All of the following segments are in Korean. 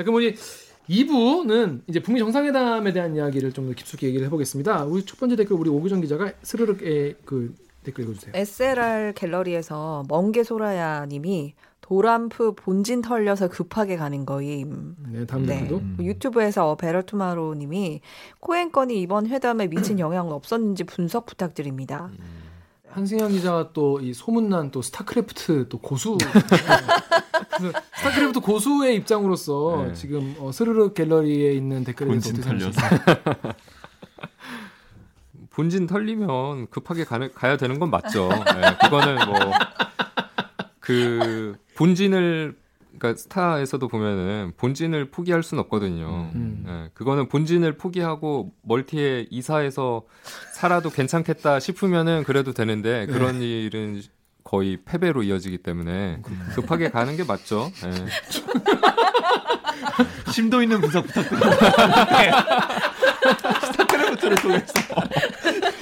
자, 그럼 우리 2부는 이제 북미 정상회담에 대한 이야기를 좀 더 깊숙이 얘기를 해보겠습니다. 우리 첫 번째 댓글 우리 오규정 기자가 스르륵의 그 댓글 읽어주세요. SLR 갤러리에서 멍게 소라야 님이 도람프 본진 털려서 급하게 가는 거임. 네, 다음 댓글도. 음. 유튜브에서 베럴투마로 님이 코언 건이 이번 회담에 미친 영향은 없었는지 분석 부탁드립니다. 음. 한승현 기자가 또 이 소문난 또 스타크래프트 또 고수 스타크래프트 고수의 입장으로서 네. 지금 어, 스르륵 갤러리에 있는 댓글에 대해서 본진 털려서 본진 털리면 급하게 가는, 가야 되는 건 맞죠. 네, 그거는 뭐 그 본진을 그러니까 스타에서도 보면은 본진을 포기할 수는 없거든요. 음. 네, 그거는 본진을 포기하고 멀티에 이사해서 살아도 괜찮겠다 싶으면은 그래도 되는데 네. 그런 일은 거의 패배로 이어지기 때문에 급하게 가는 게 맞죠. 네. 심도 있는 분석 부탁드립니다. 스타크래프트를 통해서.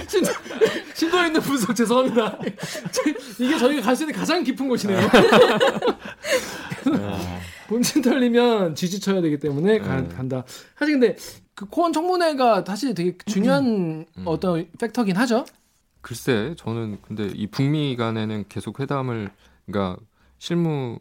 심도, 심도 있는 분석 죄송합니다. 이게 저희가 갈 수 있는 가장 깊은 곳이네요. 본진 털리면 지지쳐야 되기 때문에 가, 네. 간다. 사실 근데 그 코원 청문회가 사실 되게 중요한 음. 음. 어떤 팩터긴 하죠. 글쎄, 저는 근데 이 북미 간에는 계속 회담을 그러니까 실무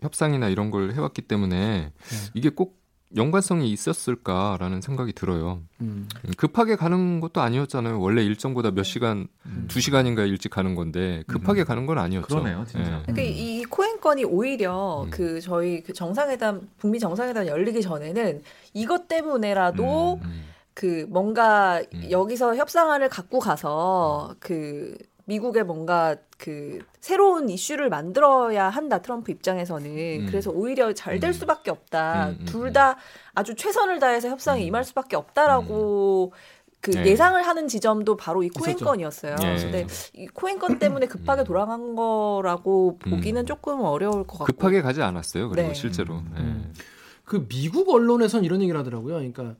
협상이나 이런 걸 해왔기 때문에 네. 이게 꼭 연관성이 있었을까라는 생각이 들어요. 음. 급하게 가는 것도 아니었잖아요. 원래 일정보다 몇 시간, 음. 두 시간인가 일찍 가는 건데 급하게 음. 가는 건 아니었죠. 그러네요, 진짜. 네. 그러니까 이 코엔 건이 오히려 음. 그 저희 그 정상회담 북미 정상회담 열리기 전에는 이것 때문에라도 음. 음. 그 뭔가 여기서 협상안을 갖고 가서 그 미국의 뭔가 그 새로운 이슈를 만들어야 한다 트럼프 입장에서는 음. 그래서 오히려 잘될 음. 수밖에 없다 음, 음 둘다 음. 아주 최선을 다해서 협상에 음. 임할 수밖에 없다라고 그 네. 예상을 하는 지점도 바로 이 코엔 건이었어요. 네. 근데 이 코엔 건 때문에 급하게 돌아간 거라고 보기는 조금 어려울 것 같고 급하게 가지 않았어요. 그리고 네. 실제로 네. 그 미국 언론에선 이런 얘기를 하더라고요. 그러니까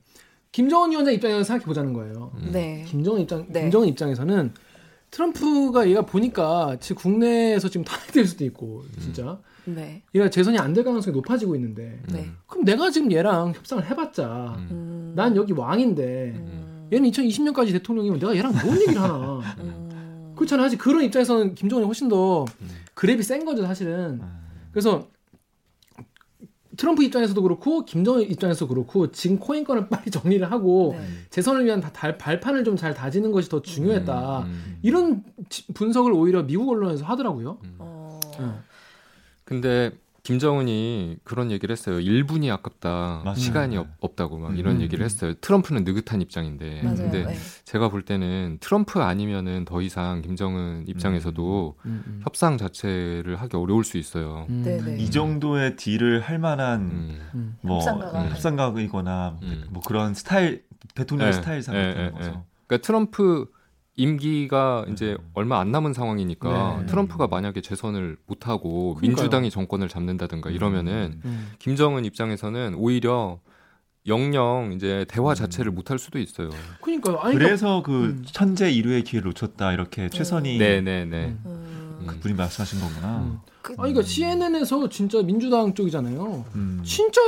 김정은 위원장 입장에서 생각해 보자는 거예요. 네. 김정은 입장 네. 김정은 입장에서는 트럼프가 얘가 보니까 지 국내에서 지금 탄핵될 수도 있고 진짜 네. 얘가 재선이 안 될 가능성이 높아지고 있는데 네. 그럼 내가 지금 얘랑 협상을 해봤자 음. 난 여기 왕인데 음. 얘는 2020년까지 대통령이면 내가 얘랑 뭔 얘기를 하나 음. 그렇잖아 사실 그런 입장에서는 김정은이 훨씬 더 음. 그랩이 센 거죠 사실은 음. 그래서 트럼프 입장에서도 그렇고 김정은 입장에서도 그렇고 지금 코인권을 빨리 정리를 하고 네. 재선을 위한 다, 달, 발판을 좀 잘 다지는 것이 더 중요했다. 음, 음. 이런 분석을 오히려 미국 언론에서 하더라고요. 음. 어... 네. 근데 김정은이 그런 얘기를 했어요. 1분이 아깝다. 맞아요. 시간이 네. 없, 다고막 음. 이런 얘기를 했어요. 트럼프는 느긋한 입장인데. 맞아요. 근데 네. 제가 볼 때는 트럼프 아니면은 더 이상 김정은 입장에서도 음. 음. 음. 협상 자체를 하기 어려울 수 있어요. 음. 네, 네. 이 정도의 딜을 할 만한 뭐 협상가가. 협상가이거나 뭐 그런 스타일 대통령 네. 스타일상 같은 네, 거죠. 그러니까 트럼프 임기가 이제 음. 얼마 안 남은 상황이니까 네. 트럼프가 만약에 재선을 못 하고 민주당이 정권을 잡는다든가 이러면은 음. 음. 김정은 입장에서는 오히려 영영 이제 대화 음. 자체를 못할 수도 있어요. 그러니까 그래서 그 음. 천재 일루의 기회를 놓쳤다 이렇게 최선이 네네네 네, 네. 그 분이 말씀하신 거구나. 그, 아니 그러니까 CNN에서 진짜 민주당 쪽이잖아요. 진짜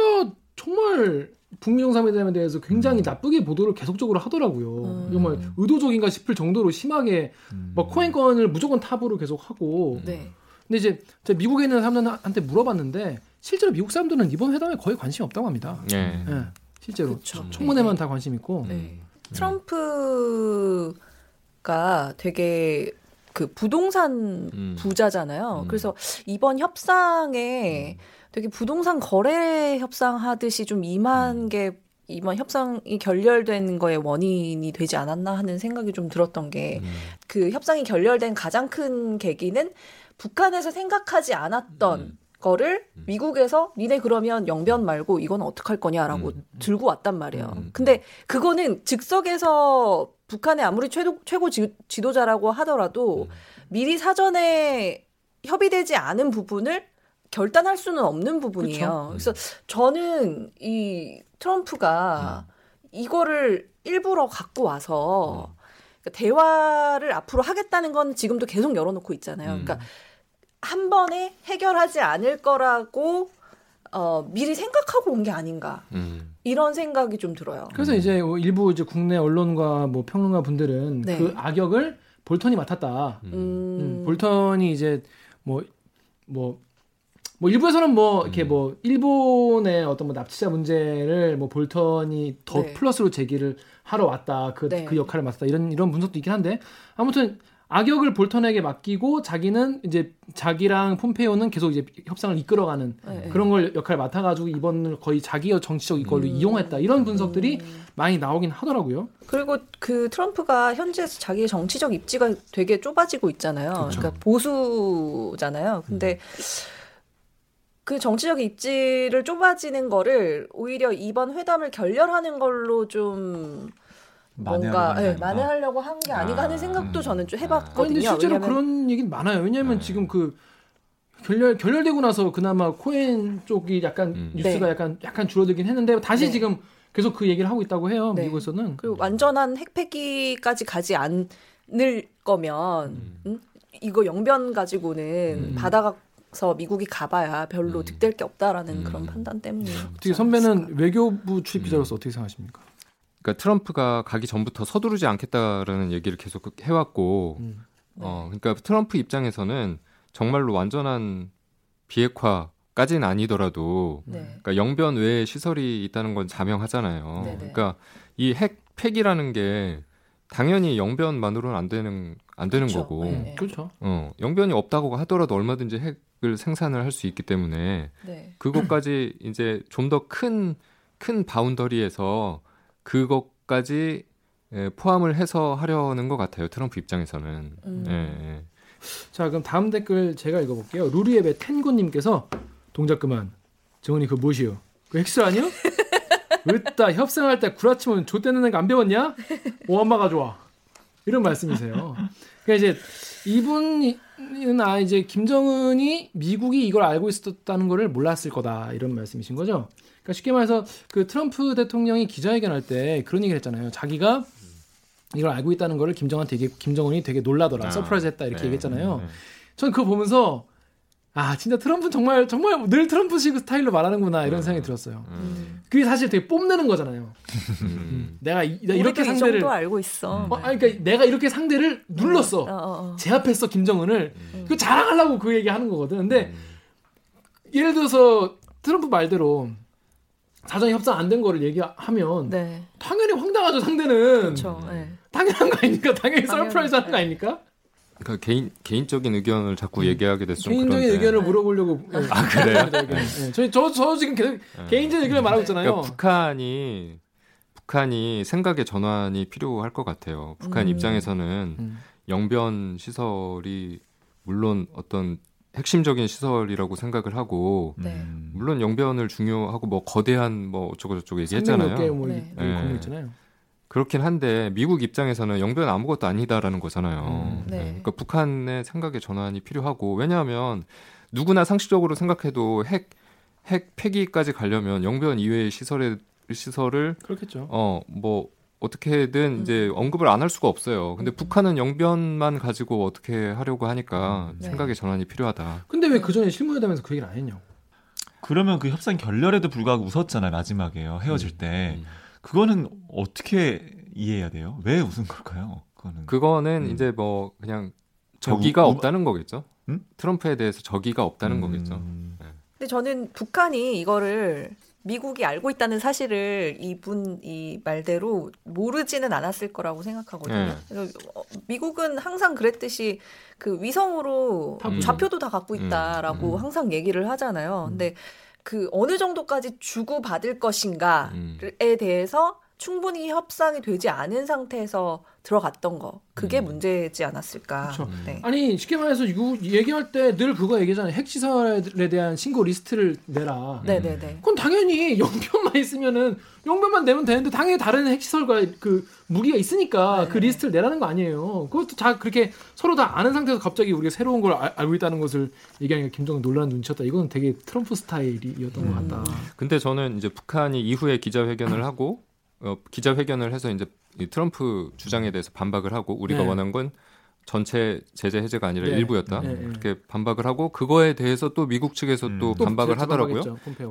정말 북미 정상회담에 대해서 굉장히 음. 나쁘게 보도를 계속적으로 하더라고요. 음. 정말 의도적인가 싶을 정도로 심하게 음. 막 코엔 건을 무조건 탑으로 계속 하고. 네. 근데 이제 미국에 있는 사람들한테 물어봤는데 실제로 미국 사람들은 이번 회담에 거의 관심이 없다고 합니다. 네. 네. 실제로 그쵸. 청문회만 네. 다 관심 있고. 네. 네. 트럼프가 되게 그 부동산 음. 부자잖아요. 음. 그래서 이번 협상에 음. 되게 부동산 거래 협상하듯이 좀 임한 음. 게 이번 협상이 결렬된 거에 원인이 되지 않았나 하는 생각이 좀 들었던 게그 음. 그 협상이 결렬된 가장 큰 계기는 북한에서 생각하지 않았던 음. 거를 음. 미국에서 니네 그러면 영변 말고 이건 어떡할 거냐라고 음. 들고 왔단 말이에요. 음. 근데 그거는 즉석에서 북한의 아무리 최도, 최고 지, 지도자라고 하더라도 미리 사전에 협의되지 않은 부분을 결단할 수는 없는 부분이에요. 그쵸? 그래서 저는 이 트럼프가 음. 이거를 일부러 갖고 와서 음. 그러니까 대화를 앞으로 하겠다는 건 지금도 계속 열어놓고 있잖아요. 음. 그러니까 한 번에 해결하지 않을 거라고 어, 미리 생각하고 온 게 아닌가 음. 이런 생각이 좀 들어요. 그래서 이제 뭐 일부 이제 국내 언론과 뭐 평론가 분들은 네. 그 악역을 볼턴이 맡았다. 음. 음, 볼턴이 이제 뭐뭐 뭐, 뭐 일부에서는 뭐 이렇게 음. 뭐 일본의 어떤 뭐 납치자 문제를 뭐 볼턴이 더 네. 플러스로 제기를 하러 왔다. 그그 네. 그 역할을 맡았다. 이런 이런 분석도 있긴 한데 아무튼 악역을 볼턴에게 맡기고 자기는 이제 자기랑 폼페이오는 계속 이제 협상을 이끌어가는 네. 그런 걸 역할을 맡아가지고 이번을 거의 자기의 정치적 이걸로 음. 이용했다 이런 분석들이 음. 많이 나오긴 하더라고요. 그리고 그 트럼프가 현재 자기의 정치적 입지가 되게 좁아지고 있잖아요. 그렇죠. 그러니까 보수잖아요. 근데 음. 그 정치적 입지를 좁아지는 거를 오히려 이번 회담을 결렬하는 걸로 좀 뭔가 네, 만회하려고 한 게 아닌가 하는 아, 생각도 음. 저는 좀 해봤거든요. 근데 실제로 왜냐면... 그런 얘기는 많아요. 왜냐하면 네. 지금 그 결렬 결렬되고 나서 그나마 코엔 쪽이 약간 음. 뉴스가 네. 약간 약간 줄어들긴 했는데 다시 네. 지금 계속 그 얘기를 하고 있다고 해요. 네. 미국에서는. 그리고 완전한 핵폐기까지 가지 않을 거면 음. 음? 이거 영변 가지고는 음. 바다가 서 미국이 가봐야 별로 음. 득될 게 없다라는 그런 판단 때문에. 어떻게 선배는 외교부 출입 기자로서 어떻게 생각하십니까? 그러니까 트럼프가 가기 전부터 서두르지 않겠다라는 얘기를 계속 해왔고, 음. 네. 어, 그러니까 트럼프 입장에서는 정말로 완전한 비핵화까지는 아니더라도, 네. 그러니까 영변 외에 시설이 있다는 건 자명하잖아요. 네네. 그러니까 이핵 팩이라는 게 당연히 영변만으로는 안 되는 안 되는 그렇죠. 거고, 네. 그렇죠. 어, 영변이 없다고 하더라도 얼마든지 핵을 생산을 할 수 있기 때문에 네. 그것까지 이제 좀더큰큰 바운더리에서 그것까지 예, 포함을 해서 하려는 것 같아요. 트럼프 입장에서는. 음. 예, 예. 자, 그럼 다음 댓글 제가 읽어볼게요. 루리앱의 텐고님께서 동작 그만. 정은이 그 무엇이요? 그 헥스 아니요? 으따 협상할 때 구라치면 좆되는 거 안 배웠냐? 오 엄마가 좋아. 이런 말씀이세요. 그러니까 이제 이분은 아 이제 김정은이 미국이 이걸 알고 있었다는 거를 몰랐을 거다 이런 말씀이신 거죠. 그러니까 쉽게 말해서 그 트럼프 대통령이 기자회견할 때 그런 얘기를 했잖아요. 자기가 이걸 알고 있다는 거를 김정은 되게 김정은이 되게 놀라더라. 아, surprise했다 이렇게 네, 얘기했잖아요. 네, 네. 전 그거 보면서 아 진짜 트럼프는 정말 정말 늘 트럼프식 스타일로 말하는구나 이런 음, 생각이 들었어요. 음. 그게 사실 되게 뽐내는 거잖아요. 음. 내가, 이, 렇게 상대를 알고 있어. 어, 아니, 그러니까 내가 이렇게 상대를 눌렀어. 어, 어, 어. 제압했어 김정은을. 음. 그 자랑하려고 그 얘기하는 거거든. 근데 음. 예를 들어서 트럼프 말대로 사전 협상 안 된 거를 얘기하면 네. 당연히 황당하죠 상대는. 그렇죠. 네. 당연한 거 아닙니까? 당연히 surprise 하는 거 아닙니까? 그러니까 개인 개인적인 의견을 자꾸 음. 얘기하게 좀 개인적인 그런데. 의견을 물어보려고 네. 아 그래요? 네. 저희 저, 저 지금 계속 네. 개인적인 의견을 말하고 있잖아요. 그러니까 북한이 북한이 생각의 전환이 필요할 것 같아요. 북한 음. 입장에서는 음. 영변 시설이 물론 어떤 핵심적인 시설이라고 생각을 하고 네. 물론 영변을 중요하고 뭐 거대한 뭐 어쩌고 저쩌고 얘기했잖아요. 뭐 네. 네. 그렇긴 한데 미국 입장에서는 영변 아무것도 아니다라는 거잖아요. 음, 네. 네. 그러니까 북한의 생각의 전환이 필요하고 왜냐하면 누구나 상식적으로 생각해도 핵 핵 폐기까지 가려면 영변 이외의 시설의 시설을 그렇겠죠. 어 뭐 어떻게든 음. 이제 언급을 안 할 수가 없어요. 근데 음. 북한은 영변만 가지고 어떻게 하려고 하니까 네. 생각의 전환이 필요하다. 근데 왜 그 전에 실무회담에서 그 얘기를 안 했냐고. 그러면 그 협상 결렬에도 불구하고 웃었잖아요 마지막에요 헤어질 음. 때. 음. 그거는 어떻게 이해해야 돼요? 왜 웃은 걸까요? 그거는 그거는 음. 이제 뭐 그냥 적의가 우, 없다는 거겠죠. 음? 트럼프에 대해서 적의가 없다는 음. 거겠죠. 네. 근데 저는 북한이 이거를 미국이 알고 있다는 사실을 이분 이 말대로 모르지는 않았을 거라고 생각하거든요. 네. 그래서 어, 미국은 항상 그랬듯이 그 위성으로 좌표도 다 갖고 있다라고 음. 항상 얘기를 하잖아요. 근데 그 어느 정도까지 주고 받을 것인가에 음. 대해서 충분히 협상이 되지 않은 상태에서 들어갔던 거 그게 음. 문제지 않았을까. 그렇죠. 네. 아니 쉽게 말해서 이거 얘기할 때 늘 그거 얘기잖아요. 핵시설에 대한 신고 리스트를 내라. 네네네. 네, 네. 그건 당연히 영변만 있으면은 영변만 내면 되는데 당연히 다른 핵시설과 그 무기가 있으니까 네네. 그 네. 리스트를 내라는 거 아니에요. 그것도 다 그렇게 서로 다 아는 상태에서 갑자기 우리가 새로운 걸 알, 고 있다는 것을 얘기하니까 김정은 놀란 눈치였다. 이건 되게 트럼프 스타일이었던 음. 것 같다. 근데 저는 이제 북한이 이후에 기자회견을 하고 어, 기자회견을 해서 이제 이 트럼프 주장에 대해서 반박을 하고 우리가 네. 원한 건 전체 제재 해제가 아니라 네. 일부였다. 네, 네. 그렇게 반박을 하고 그거에 대해서 또 미국 측에서 음. 또 반박을 하더라고요.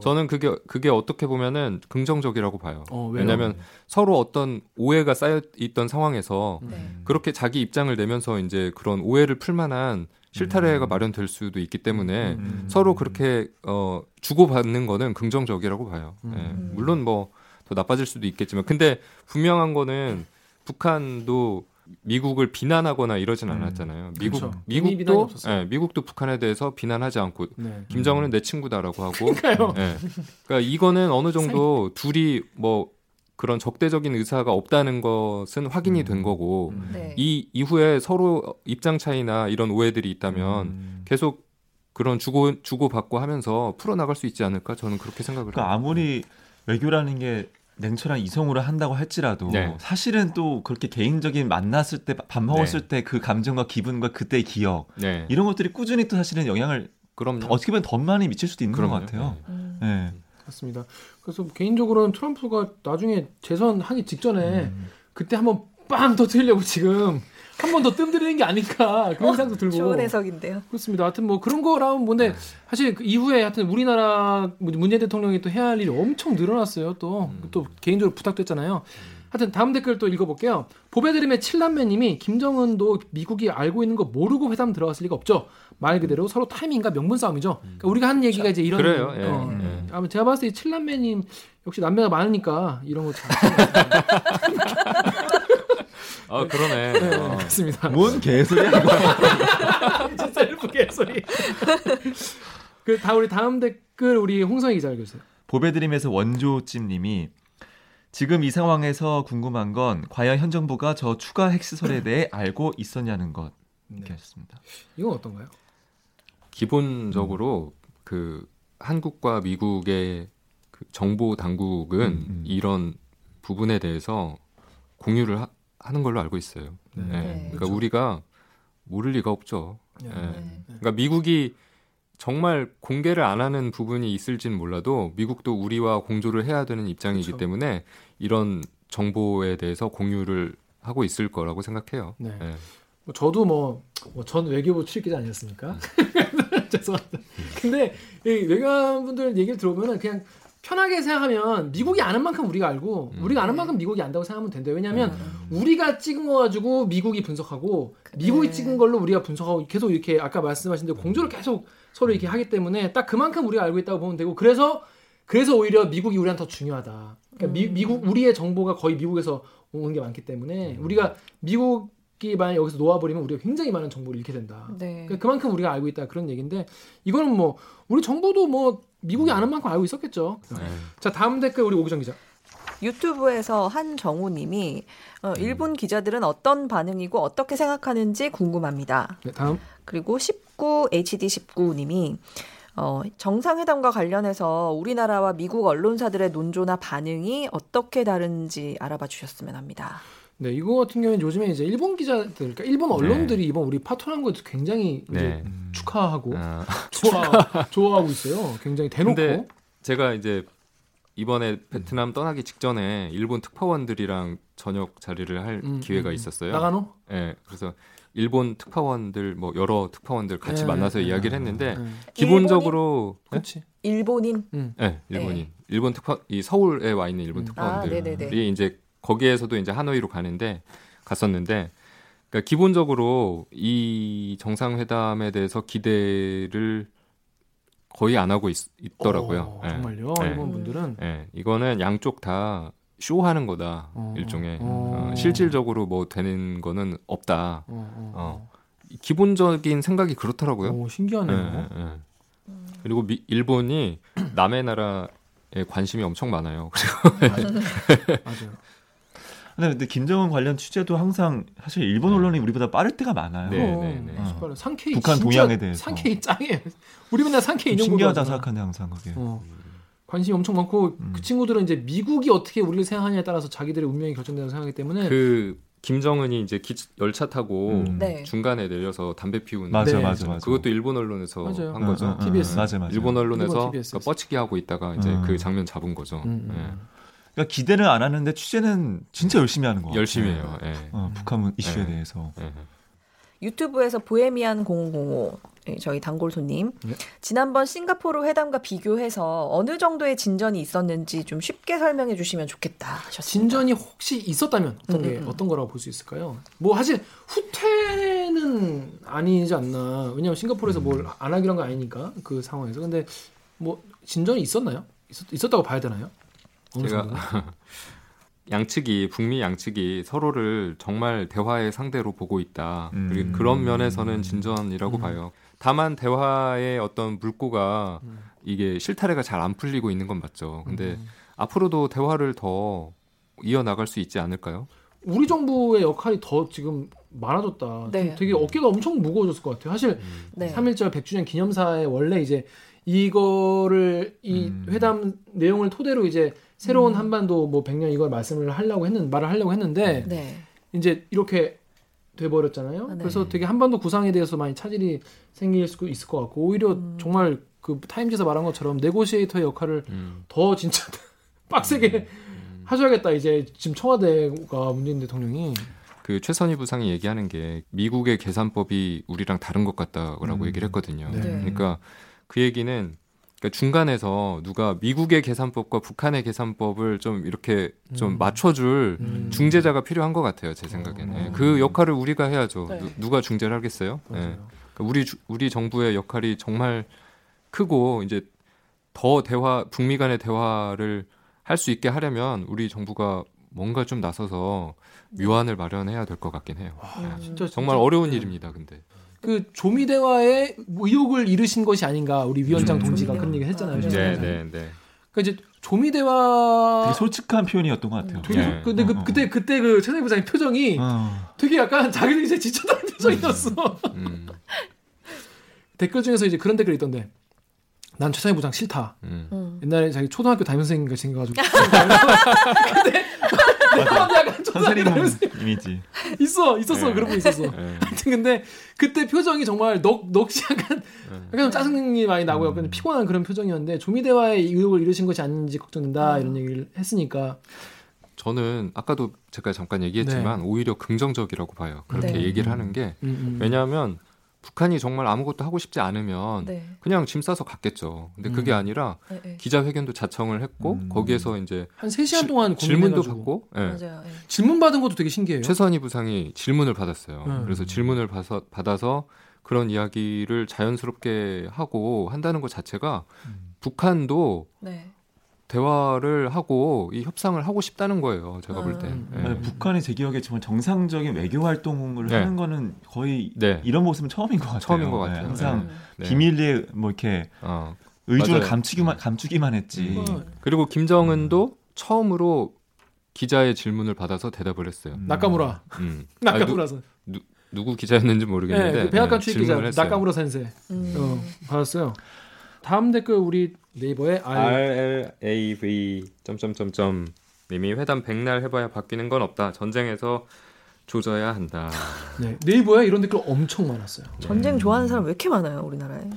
저는 그게 그게 어떻게 보면은 긍정적이라고 봐요. 어, 왜냐하면 서로 어떤 오해가 쌓여 있던 상황에서 네. 그렇게 자기 입장을 내면서 이제 그런 오해를 풀만한 실타래가 음. 마련될 수도 있기 때문에 음. 서로 그렇게 어 주고받는 거는 긍정적이라고 봐요. 음. 예. 물론 뭐 더 나빠질 수도 있겠지만 근데 분명한 거는 북한도 미국을 비난하거나 이러진 음. 않았잖아요. 미국 그렇죠. 미국도 예, 미국도 북한에 대해서 비난하지 않고 네. 김정은은 내 친구다라고 하고 예. 그러니까 이거는 어느 정도 둘이 뭐 그런 적대적인 의사가 없다는 것은 확인이 음. 된 거고 음. 네. 이 이후에 서로 입장 차이나 이런 오해들이 있다면 음. 계속 그런 주고 주고 받고 하면서 풀어 나갈 수 있지 않을까 저는 그렇게 생각을 그러니까 합니다. 아무리 외교라는 게 냉철한 이성으로 한다고 할지라도 네. 사실은 또 그렇게 개인적인 만났을 때 밥 먹었을 네. 때그 감정과 기분과 그때의 기억 네. 이런 것들이 꾸준히 또 사실은 영향을 그럼 어떻게 보면 더 많이 미칠 수도 있는 그럼요. 것 같아요. 네. 음. 네. 맞습니다. 그래서 개인적으로는 트럼프가 나중에 재선하기 직전에 음. 그때 한번 빵 터트리려고 지금 한 번 더 뜸들이는 게 아닐까 그런 어, 생각도 들고 좋은 해석인데요. 그렇습니다. 하여튼 뭐 그런 거라면 뭔데 네. 사실 그 이후에 하여튼 우리나라 문재인 대통령이 또 해야 할 일이 엄청 늘어났어요. 또또 음. 또 개인적으로 부탁됐잖아요. 하여튼 다음 댓글 또 읽어볼게요. 보배드림의 칠남매님이 김정은도 미국이 알고 있는 거 모르고 회담 들어갔을 리가 없죠. 말 그대로 서로 타이밍과 명분 싸움이죠. 그러니까 우리가 하는 얘기가 이제 이런. 그래요. 예, 어, 예. 아마 제가 봤을 때 칠남매님 역시 남매가 많으니까 이런 거 잘. 아 그러네. 네, 어. 그렇습니다. 뭔 개소리야 이거. 진짜 일부 개소리. 그 다 우리 다음 댓글 우리 홍성희 기자 읽으세요. 보배드림에서 원조찜님이 지금 이 상황에서 궁금한 건 과연 현 정부가 저 추가 핵시설에 대해 알고 있었냐는 것. 이렇게 네. 하셨습니다. 이건 어떤가요? 기본적으로 음. 그 한국과 미국의 그 정보 당국은 음, 음. 이런 부분에 대해서 공유를 하, 하는 걸로 알고 있어요. 네. 네. 그러니까 그렇죠. 우리가 모를 리가 없죠. 네. 네. 그러니까 미국이 정말 공개를 안 하는 부분이 있을진 몰라도 미국도 우리와 공조를 해야 되는 입장이기 그렇죠. 때문에 이런 정보에 대해서 공유를 하고 있을 거라고 생각해요. 네. 네. 뭐 저도 뭐전 뭐 외교부 출입기자 아니었습니까? 음. 죄송합니다. 근데 외교관분들 얘기를 들어보면 그냥 편하게 생각하면 미국이 아는 만큼 우리가 알고 음. 우리가 아는 만큼 미국이 안다고 생각하면 된대요. 왜냐하면 음. 우리가 찍은 거 가지고 미국이 분석하고 미국이 네. 찍은 걸로 우리가 분석하고 계속 이렇게 아까 말씀하신 대로 공조를 계속 서로 이렇게 하기 때문에 딱 그만큼 우리가 알고 있다고 보면 되고 그래서 그래서 오히려 미국이 우리한테 더 중요하다. 그러니까 미, 음. 미 국 우리의 정보가 거의 미국에서 오는 게 많기 때문에 음. 우리가 미국 이 만약 여기서 놓아버리면 우리가 굉장히 많은 정보를 잃게 된다. 네. 그러니까 그만큼 우리가 알고 있다 그런 얘기인데 이거는 뭐 우리 정보도 뭐 미국이 아는 만큼 알고 있었겠죠. 네. 자 다음 댓글 우리 오기정 기자. 유튜브에서 한정우님이 어, 일본 기자들은 어떤 반응이고 어떻게 생각하는지 궁금합니다. 네, 다음. 그리고 19 HD 19님이 어, 정상회담과 관련해서 우리나라와 미국 언론사들의 논조나 반응이 어떻게 다른지 알아봐 주셨으면 합니다. 네, 이거 같은 경우는 요즘에 이제 일본 기자들, 그러니까 일본 언론들이 네. 이번 우리 파토난 거 굉장히 네. 축하하고 아. 좋아 좋아하고 있어요. 굉장히 대놓고. 제가 이제 이번에 베트남 떠나기 직전에 일본 특파원들이랑 저녁 자리를 할 음, 기회가 음. 있었어요. 나가노? 네, 그래서 일본 특파원들 뭐 여러 특파원들 같이 네, 만나서 네, 이야기를 했는데 네. 기본적으로 그렇지. 일본인. 음. 네, 일본인. 일본 특파 이 서울에 와 있는 일본 음. 특파원들이 아, 이제 거기에서도 이제 하노이로 가는데 갔었는데 그러니까 기본적으로 이 정상회담에 대해서 기대를 거의 안 하고 있, 더라고요 어, 네. 정말요? 네. 일본 분들은 네. 이거는 양쪽 다 쇼하는 거다 어, 일종의 어. 어, 실질적으로 뭐 되는 거는 없다. 어, 어, 기본적인 생각이 그렇더라고요. 오, 신기하네요. 네, 그리고 미, 일본이 남의 나라에 관심이 엄청 많아요. 그리고 맞아요. 근데 김정은 관련 취재도 항상 사실 일본 네. 언론이 우리보다 빠를 때가 많아요. 네, 네, 네. 어. 상케이 북한 동향에 대해서 상케이 짱이에요. 우리 맨날 상케이 인용 신기하다 생각하네 항상 그게. 어. 관심이 엄청 많고 음. 그 친구들은 이제 미국이 어떻게 우리를 생각하냐에 따라서 자기들의 운명이 결정된다고 생각하기 때문에 그 김정은이 이제 기, 열차 타고 음. 네. 중간에 내려서 담배 피우는 맞아, 네. 맞아, 맞아. 그것도 일본 언론에서 맞아요. 한 거죠. 어, 어, TBS 맞아, 맞아. 일본 언론에서 그러니까 뻗치기 하고 있다가 이제 음. 그 장면 잡은 거죠. 음, 음. 네. 그러니까 기대는 안 하는데 취재는 진짜 열심히 하는 거 열심히 해요. 네. 어, 북한 이슈에 네. 대해서. 네. 유튜브에서 보헤미안 005 예, 저희 단골 손님. 네. 지난번 싱가포르 회담과 비교해서 어느 정도의 진전이 있었는지 좀 쉽게 설명해 주시면 좋겠다 하셨습니다. 진전이 혹시 있었다면 어떤 게 음, 음, 음. 어떤 거라고 볼 수 있을까요? 뭐 사실 후퇴는 아니지 않나. 왜냐면 싱가포르에서 뭘안 하기로 한 거 아니니까 그 상황에서. 근데 뭐 진전이 있었나요? 있었, 다고 봐야 되나요? 제가 양측이 북미 양측이 서로를 정말 대화의 상대로 보고 있다. 음. 그런 면에서는 진전이라고 음. 봐요. 다만 대화의 어떤 물꼬가 음. 이게 실타래가 잘 안 풀리고 있는 건 맞죠. 근데 음. 앞으로도 대화를 더 이어 나갈 수 있지 않을까요? 우리 정부의 역할이 더 지금 많아졌다. 네. 되게 어깨가 엄청 무거워졌을 것 같아요. 사실 음. 네. 3.1절 100주년 기념사에 원래 이제 이거를 이 음. 회담 내용을 토대로 이제 새로운 음. 한반도 뭐 100년 이걸 말씀을 하려고 했는 말을 하려고 했는데 네. 이제 이렇게 돼 버렸잖아요. 아, 네. 그래서 되게 한반도 구상에 대해서 많이 차질이 생길 수 있을 것 같고 오히려 음. 정말 그 타임즈에서 말한 것처럼 네고시에이터의 역할을 음. 더 진짜 빡세게 음. 하셔야겠다. 이제 지금 청와대가 문재인 대통령이 그 최선희 부상이 얘기하는 게 미국의 계산법이 우리랑 다른 것 같다라고 음. 얘기를 했거든요. 네. 그러니까 그 얘기는 그러니까 중간에서 누가 미국의 계산법과 북한의 계산법을 좀 이렇게 좀 음. 맞춰줄 음. 중재자가 필요한 것 같아요 제 생각에는 어. 그 역할을 우리가 해야죠 네. 누, 가 중재를 하겠어요? 네. 그러니까 우리 우리 정부의 역할이 정말 크고 이제 더 대화 북미 간의 대화를 할 수 있게 하려면 우리 정부가 뭔가 좀 나서서 네. 묘안을 마련해야 될 것 같긴 해요. 와, 네. 진짜, 정말 진짜, 어려운 네. 일입니다. 근데 그 조미 대화에 의혹을 잃으신 것이 아닌가 우리 위원장 음. 동지가 그런 얘기 했잖아요. 네, 네, 네. 그러니까 이제 조미 대화 되게 솔직한 표현이었던 것 같아요. 되게 네. 근데 그, 어, 어. 그때 그때 그 최상희 부장님 표정이 어. 되게 약간 자기도 이제 지쳤다는 표정이었어. 음. 댓글 중에서 이제 그런 댓글이 있던데. 난 최상희 부장 싫다. 음. 옛날에 자기 초등학교 담임 선생님 같이 생겨가지고. 근데 약간 선생님 이미지 있어 있었어 네. 그런 분 있었어. 네. 하여튼 근데 그때 표정이 정말 넋 넋이 약간 네. 약간 짜증이 많이 나고 약간 음. 피곤한 그런 표정이었는데 조미 대화의 의욕을 잃으신 것이 아닌지 걱정된다 음. 이런 얘기를 했으니까. 저는 아까도 제가 잠깐 얘기했지만 네. 오히려 긍정적이라고 봐요. 그렇게 네. 얘기를 하는 게 음, 음. 왜냐하면 북한이 정말 아무것도 하고 싶지 않으면 네. 그냥 짐 싸서 갔겠죠. 근데 그게 음. 아니라 네, 네. 기자회견도 자청을 했고 음. 거기에서 이제 한 3시간 동안 질문도 받고 네. 맞아요. 네. 질문 받은 것도 되게 신기해요. 최선희 부상이 질문을 받았어요. 음. 그래서 질문을 받아서, 받아서 그런 이야기를 자연스럽게 하고 한다는 것 자체가 음. 북한도 네. 대화를 하고 이 협상을 하고 싶다는 거예요. 제가 볼 때. 음. 네. 북한이 제 기억에 정말 정상적인 외교 활동을 네. 하는 거는 거의 네. 이런 모습은 처음인 것 같아요. 처음인 것 같아요. 네, 항상 네. 비밀리에 뭐 이렇게 어. 의중을 감추기만 감추기만 했지. 음. 그리고 김정은도 음. 처음으로 기자의 질문을 받아서 대답을 했어요. 음. 나카무라. 음. 나카무라서. 누, 누구 기자였는지 모르겠는데 네, 그 백악관 출입 기자 나카무라 센세 음. 어, 받았어요. 다음 댓글 우리 네이버에 RLAV 점점점점 님이 회담 백날 해봐야 바뀌는 건 없다. 전쟁에서 조져야 한다. 네, 네이버에 이런 댓글 엄청 많았어요. 전쟁 좋아하는 사람 왜 이렇게 많아요, 우리나라에?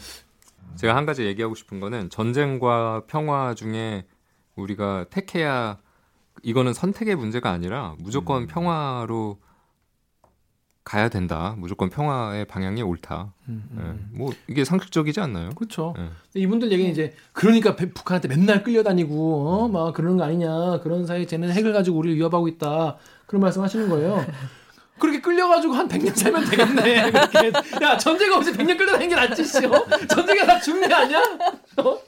제가 한 가지 얘기하고 싶은 거는 전쟁과 평화 중에 우리가 택해야 이거는 선택의 문제가 아니라 무조건 음. 평화로 가야 된다. 무조건 평화의 방향이 옳다. 음, 음. 네. 뭐 이게 상식적이지 않나요? 그렇죠. 네. 이분들 얘기는 이제 그러니까 북한한테 맨날 끌려다니고 어? 막 그러는 거 아니냐. 그런 사이에 쟤는 핵을 가지고 우리를 위협하고 있다. 그런 말씀하시는 거예요. 그렇게 끌려가지고 한 100년 살면 되겠네. 그렇게. 야 전쟁 없이 100년 끌려다니는 게 낫지, 씨. 어? 전쟁에 다 죽네 아니야? 어?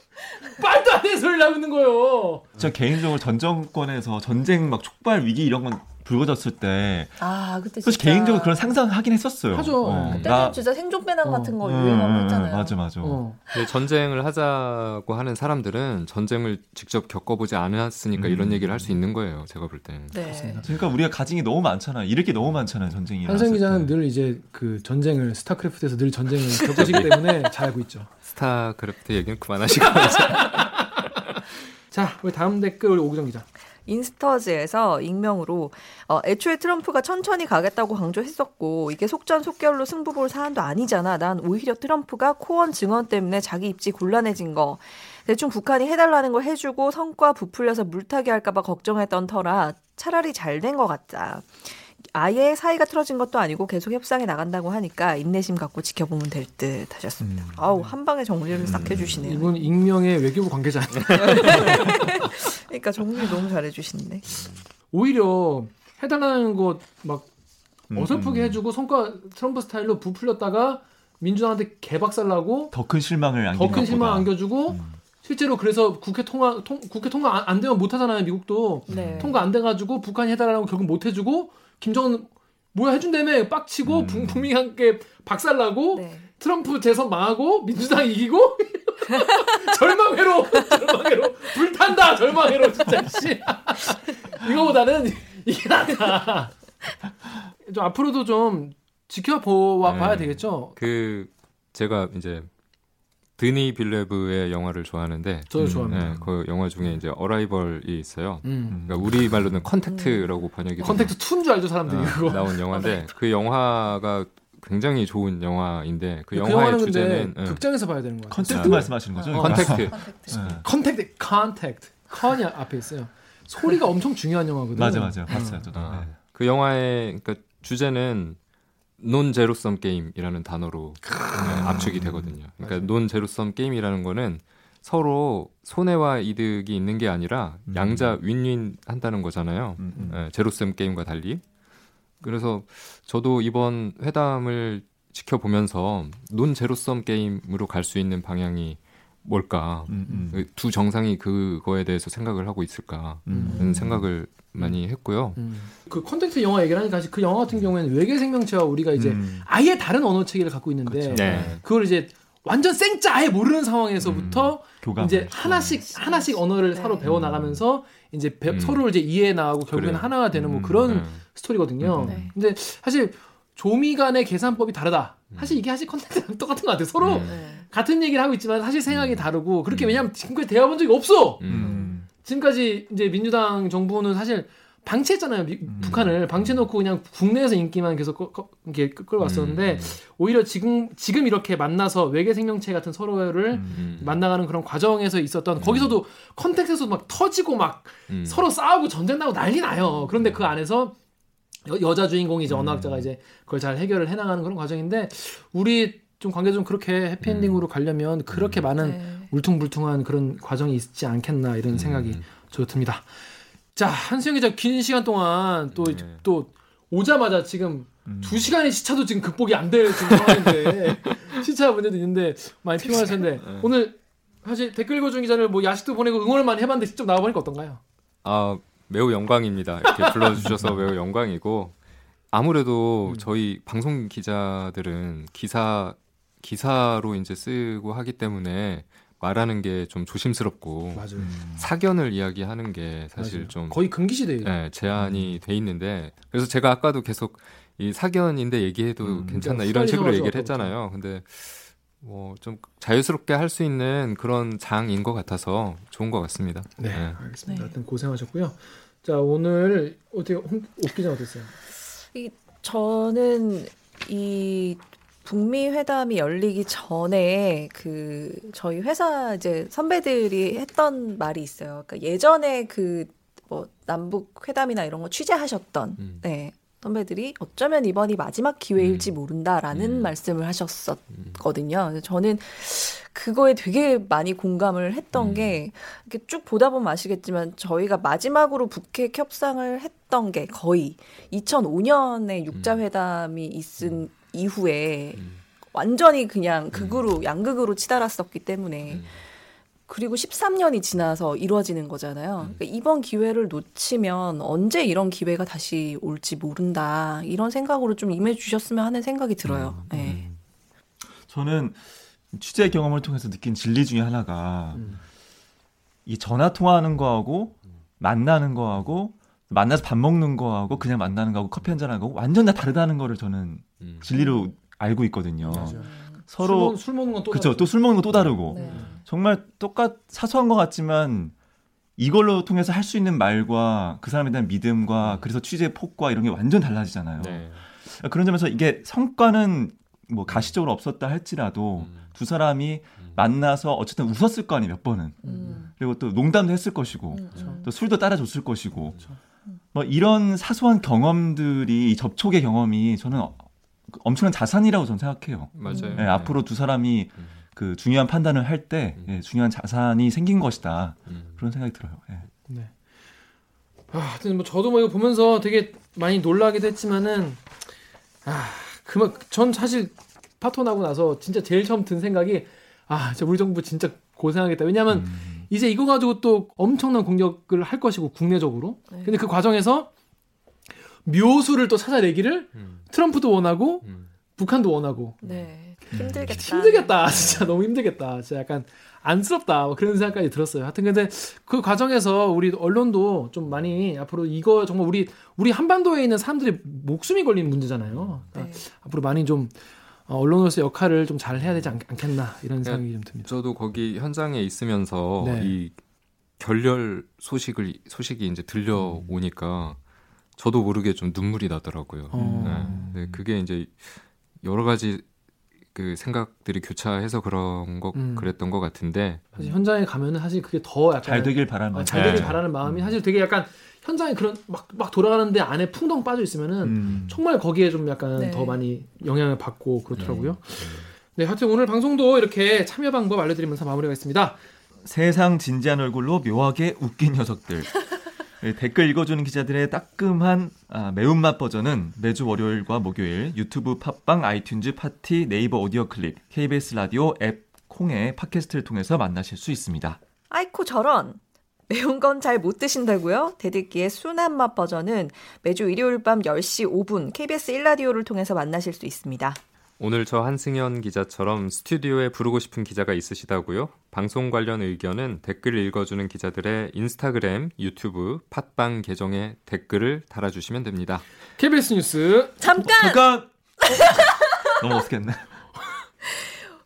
말도 안 되는 소리를 하고 있는 거예요. 저 개인적으로 전 정권에서 전쟁 막 촉발 위기 이런 건 불거졌을 때. 아, 그때 진짜. 개인적으로 그런 상상하긴 했었어요. 하죠. 어, 그때는 나... 진짜 생존 배낭 어. 같은 거 유행하고 음, 했잖아요. 맞아, 맞아. 어. 전쟁을 하자고 하는 사람들은 전쟁을 직접 겪어보지 않았으니까 음. 이런 얘기를 할 수 있는 거예요. 제가 볼 때는. 네. 그러니까 우리가 가진 게 너무 많잖아요. 잃을 게 너무 많잖아요. 전쟁이. 한성 기자는 늘 이제 그 전쟁을 스타크래프트에서 늘 전쟁을 겪으시기 때문에 잘 알고 있죠. 스타크래프트 얘기는 그만하시고. 자, 우리 다음 댓글 우리 오기정 기자. 인스터즈에서 익명으로 어, 애초에 트럼프가 천천히 가겠다고 강조했었고 이게 속전속결로 승부 볼 사안도 아니잖아. 난 오히려 트럼프가 코언 증언 때문에 자기 입지 곤란해진 거. 대충 북한이 해달라는 걸 해주고 성과 부풀려서 물타기 할까봐 걱정했던 터라 차라리 잘 된 것 같다. 아예 사이가 틀어진 것도 아니고 계속 협상에 나간다고 하니까 인내심 갖고 지켜보면 될 듯 하셨습니다. 음. 아우 한 방에 정리를 싹 음. 해주시네요. 이분 익명의 외교부 관계자. 그러니까 정리 너무 잘해주시는데. 오히려 해달라는 것막 음, 어설프게 음. 해주고 성과 트럼프 스타일로 부풀렸다가 민주당한테 개박살나고 더 큰 실망을 안겨 더큰 실망 안겨주고 음. 실제로 그래서 국회 통과 통, 국회 통과 안, 안 되면 못 하잖아요 미국도 네. 통과 안 돼가지고 북한이 해달라고 결국 못 해주고 김정은 뭐야 해준다며 빡치고 음. 북미 함께 박살나고 네. 트럼프 재선 망하고 민주당 이기고 절망회로 절망회로 불탄다 절망회로 진짜 씨 이거보다는 이게 낫다 좀 앞으로도 좀 지켜봐 네. 봐야 되겠죠. 그 제가 이제 드니 빌뇌브의 영화를 좋아하하는데 저도 좋아합니다. 네, 그 영화 중에 이제 Arrival이 있어요. 음. 그러니까 우리 말로는 컨택트라고 번역이 컨택트 2인 줄 알죠 사람들이 어, 그거 나온 영화인데 그 영화가 굉장히 좋은 영화인데 그, 그 영화의 주제는 네. 극장에서 봐야 되는 거예요. 컨택트 말씀하시는 거죠? 어, 컨택트. 컨택트. 컨택트. 컨이 앞에 있어요. 소리가 엄청 중요한 영화거든요. 맞아 맞아 봤어요. 저도. 어. 네. 그 영화의 그러니까 주제는 non 제로섬 게임이라는 단어로 네, 압축이 되거든요. 그러니까 non 제로섬 게임이라는 거는 서로 손해와 이득이 있는 게 아니라 음. 양자 윈윈 한다는 거잖아요. 음, 음. 네, 제로섬 게임과 달리. 그래서 저도 이번 회담을 지켜보면서 논 제로섬 게임으로 갈 수 있는 방향이 뭘까? 음, 음. 그두 정상이 그거에 대해서 생각을 하고 있을까? 음. 는 생각을 많이 했고요. 음. 그 컨텐츠 영화 얘기를 하니까 사실 그 영화 같은 경우에는 외계 생명체와 우리가 이제 음. 아예 다른 언어 체계를 갖고 있는데 그렇죠. 네. 그걸 이제 완전 생짜 아예 모르는 상황에서부터 음. 이제 하나씩 하나씩 언어를 네. 서로 배워 나가면서 이제 배, 음. 서로를 이제 이해 나가고 결국에는 그래. 하나가 되는 뭐 음. 그런 네. 스토리거든요. 네. 근데 사실 조미 간의 계산법이 다르다. 사실 이게 사실 컨텐츠랑 똑같은 것 같아요. 서로 네. 같은 얘기를 하고 있지만 사실 생각이 다르고 그렇게 왜냐하면 지금까지 대화본 적이 없어. 지금까지 이제 민주당 정부는 사실 방치했잖아요. 미, 음. 북한을 방치해놓고 그냥 국내에서 인기만 계속 끌, 끌, 이렇게 끌어왔었는데 음. 오히려 지금 지금 이렇게 만나서 외계 생명체 같은 서로를 음. 만나가는 그런 과정에서 있었던 거기서도 컨텍스에서 막 터지고 막 음. 서로 싸우고 전쟁 나고 난리 나요. 그런데 그 안에서 여, 자 주인공이 이제 언어학자가 음. 이제 그걸 잘 해결을 해나가는 그런 과정인데 우리 좀 관계 좀 그렇게 해피엔딩으로 음. 가려면 그렇게 많은 네. 울퉁불퉁한 그런 과정이 있지 않겠나 이런 생각이 음. 저 듭니다. 자, 한수영 기자 긴 시간 동안 또, 네. 또 오자마자 지금 음. 두 시간의 시차도 지금 극복이 안 될 상황인데 시차 문제도 있는데 많이 피곤하실 텐데 네. 오늘 사실 댓글 읽어준 기자를 뭐 야식도 보내고 응원을 많이 해봤는데 직접 나와보니까 어떤가요? 아 매우 영광입니다. 이렇게 불러주셔서 매우 영광이고 아무래도 음. 저희 방송 기자들은 기사 기사로 이제 쓰고 하기 때문에 말하는 게 좀 조심스럽고 맞아요. 사견을 이야기하는 게 사실 맞아요. 좀 거의 금기 시대에 네, 제한이 음. 돼 있는데 그래서 제가 아까도 계속 이 사견인데 얘기해도 음, 괜찮나 이런 식으로 얘기를 했잖아요. 근데 뭐 좀 자유스럽게 할 수 있는 그런 장인 것 같아서 좋은 것 같습니다. 네, 네. 알겠습니다. 네. 하여튼 고생하셨고요. 자 오늘 어떻게 홍, 옥 기자 어땠어요? 이 저는 이 북미 회담이 열리기 전에 그 저희 회사 이제 선배들이 했던 말이 있어요. 그러니까 예전에 그 뭐 남북 회담이나 이런 거 취재하셨던 음. 네. 선배들이 어쩌면 이번이 마지막 기회일지 음. 모른다라는 음. 말씀을 하셨었거든요. 저는 그거에 되게 많이 공감을 했던 음. 게 이렇게 쭉 보다 보면 아시겠지만 저희가 마지막으로 북핵 협상을 했던 게 거의 2005년에 육자회담이 있은 음. 이후에 음. 완전히 그냥 극으로 음. 양극으로 치달았었기 때문에 음. 그리고 13년이 지나서 이루어지는 거잖아요. 음. 그러니까 이번 기회를 놓치면 언제 이런 기회가 다시 올지 모른다. 이런 생각으로 좀 임해 주셨으면 하는 생각이 들어요. 음. 네. 저는 취재 경험을 통해서 느낀 진리 중에 하나가 이 전화 통화하는 거하고 만나는 거하고 만나서 밥 먹는 거하고 그냥 만나는 거하고 커피 한잔 하고 완전 다 다르다는 거를 저는 음. 진리로 알고 있거든요. 맞아요. 서로 술, 먹 는 건또 그렇죠. 또술 먹는 건 또 다르고 네. 정말 똑같 사소한 것 같지만 이걸로 통해서 할 수 있는 말과 그 사람에 대한 믿음과 음. 그래서 취재 폭과 이런 게 완전 달라지잖아요. 네. 그런 점에서 이게 성과는 뭐 가시적으로 없었다 할지라도 음. 두 사람이 음. 만나서 어쨌든 웃었을 거 아니에요 몇 번은 음. 그리고 또 농담도 했을 것이고 음. 또 술도 따라줬을 것이고 그렇죠. 뭐 이런 사소한 경험들이 접촉의 경험이 저는 엄청난 자산이라고 저는 생각해요. 맞아요. 네, 앞으로 두 사람이 음. 그 중요한 판단을 할때 음. 예, 중요한 자산이 생긴 것이다. 음. 그런 생각이 들어요. 예. 네. 아, 하여튼 뭐 저도 뭐 이거 보면서 되게 많이 놀라기도 했지만은 아, 그만 전 사실 파토 나고 나서 진짜 제일 처음 든 생각이 아, 진짜 우리 정부 진짜 고생하겠다. 왜냐하면 음. 이제 이거 가지고 또 엄청난 공격을 할 것이고 국내적으로. 네. 근데 그 과정에서 묘수를 또 찾아내기를 음. 트럼프도 원하고 음. 북한도 원하고. 네. 힘들겠다. 힘들겠다. 진짜 너무 힘들겠다. 진짜 약간 안쓰럽다. 뭐 그런 생각까지 들었어요. 하여튼 근데 그 과정에서 우리 언론도 좀 많이 앞으로 이거 정말 우리 우리 한반도에 있는 사람들이 목숨이 걸리는 문제잖아요. 그러니까 네. 앞으로 많이 좀 어, 언론으로서 역할을 좀 잘 해야 되지 않, 겠나 이런 네. 생각이 좀 듭니다. 저도 거기 현장에 있으면서 네. 이 결렬 소식을 소식이 이제 들려오니까 저도 모르게 좀 눈물이 나더라고요. 어. 네. 네. 그게 이제 여러 가지 그 생각들이 교차해서 그런 거 음. 그랬던 것 같은데 사실 현장에 가면은 사실 그게 더 약간 잘 되길 바라는 아, 잘 되길 네. 바라는 마음이 사실 되게 약간 현장에 그런 막, 막 돌아가는데 안에 풍덩 빠져 있으면은 음. 정말 거기에 좀 약간 네. 더 많이 영향을 받고 그렇더라고요. 네. 네, 하여튼 오늘 방송도 이렇게 참여 방법 알려드리면서 마무리하겠습니다. 세상 진지한 얼굴로 묘하게 웃긴 녀석들. 네, 댓글 읽어주는 기자들의 따끔한 아, 매운맛 버전은 매주 월요일과 목요일 유튜브 팟빵, 아이튠즈, 팟티, 네이버 오디오 클립, KBS 라디오 앱 콩의 팟캐스트를 통해서 만나실 수 있습니다. 아이코 저런 매운 건 잘 못 드신다고요? 댓읽기의 순한 맛 버전은 매주 일요일 밤 10시 5분 KBS 1라디오를 통해서 만나실 수 있습니다. 오늘 저 한승현 기자처럼 스튜디오에 부르고 싶은 기자가 있으시다고요? 방송 관련 의견은 댓글 읽어주는 기자들의 인스타그램, 유튜브, 팟빵 계정에 댓글을 달아주시면 됩니다. KBS 뉴스 잠깐! 잠깐! 너무 어색했네.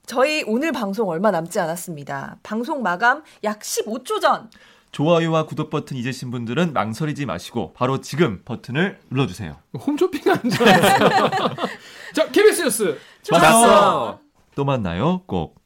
저희 오늘 방송 얼마 남지 않았습니다. 방송 마감 약 15초 전. 좋아요와 구독 버튼 잊으신 분들은 망설이지 마시고 바로 지금 버튼을 눌러주세요. 홈쇼핑 알았어요. 자, KBS 뉴스. 좋았어. 또 만나요. 꼭.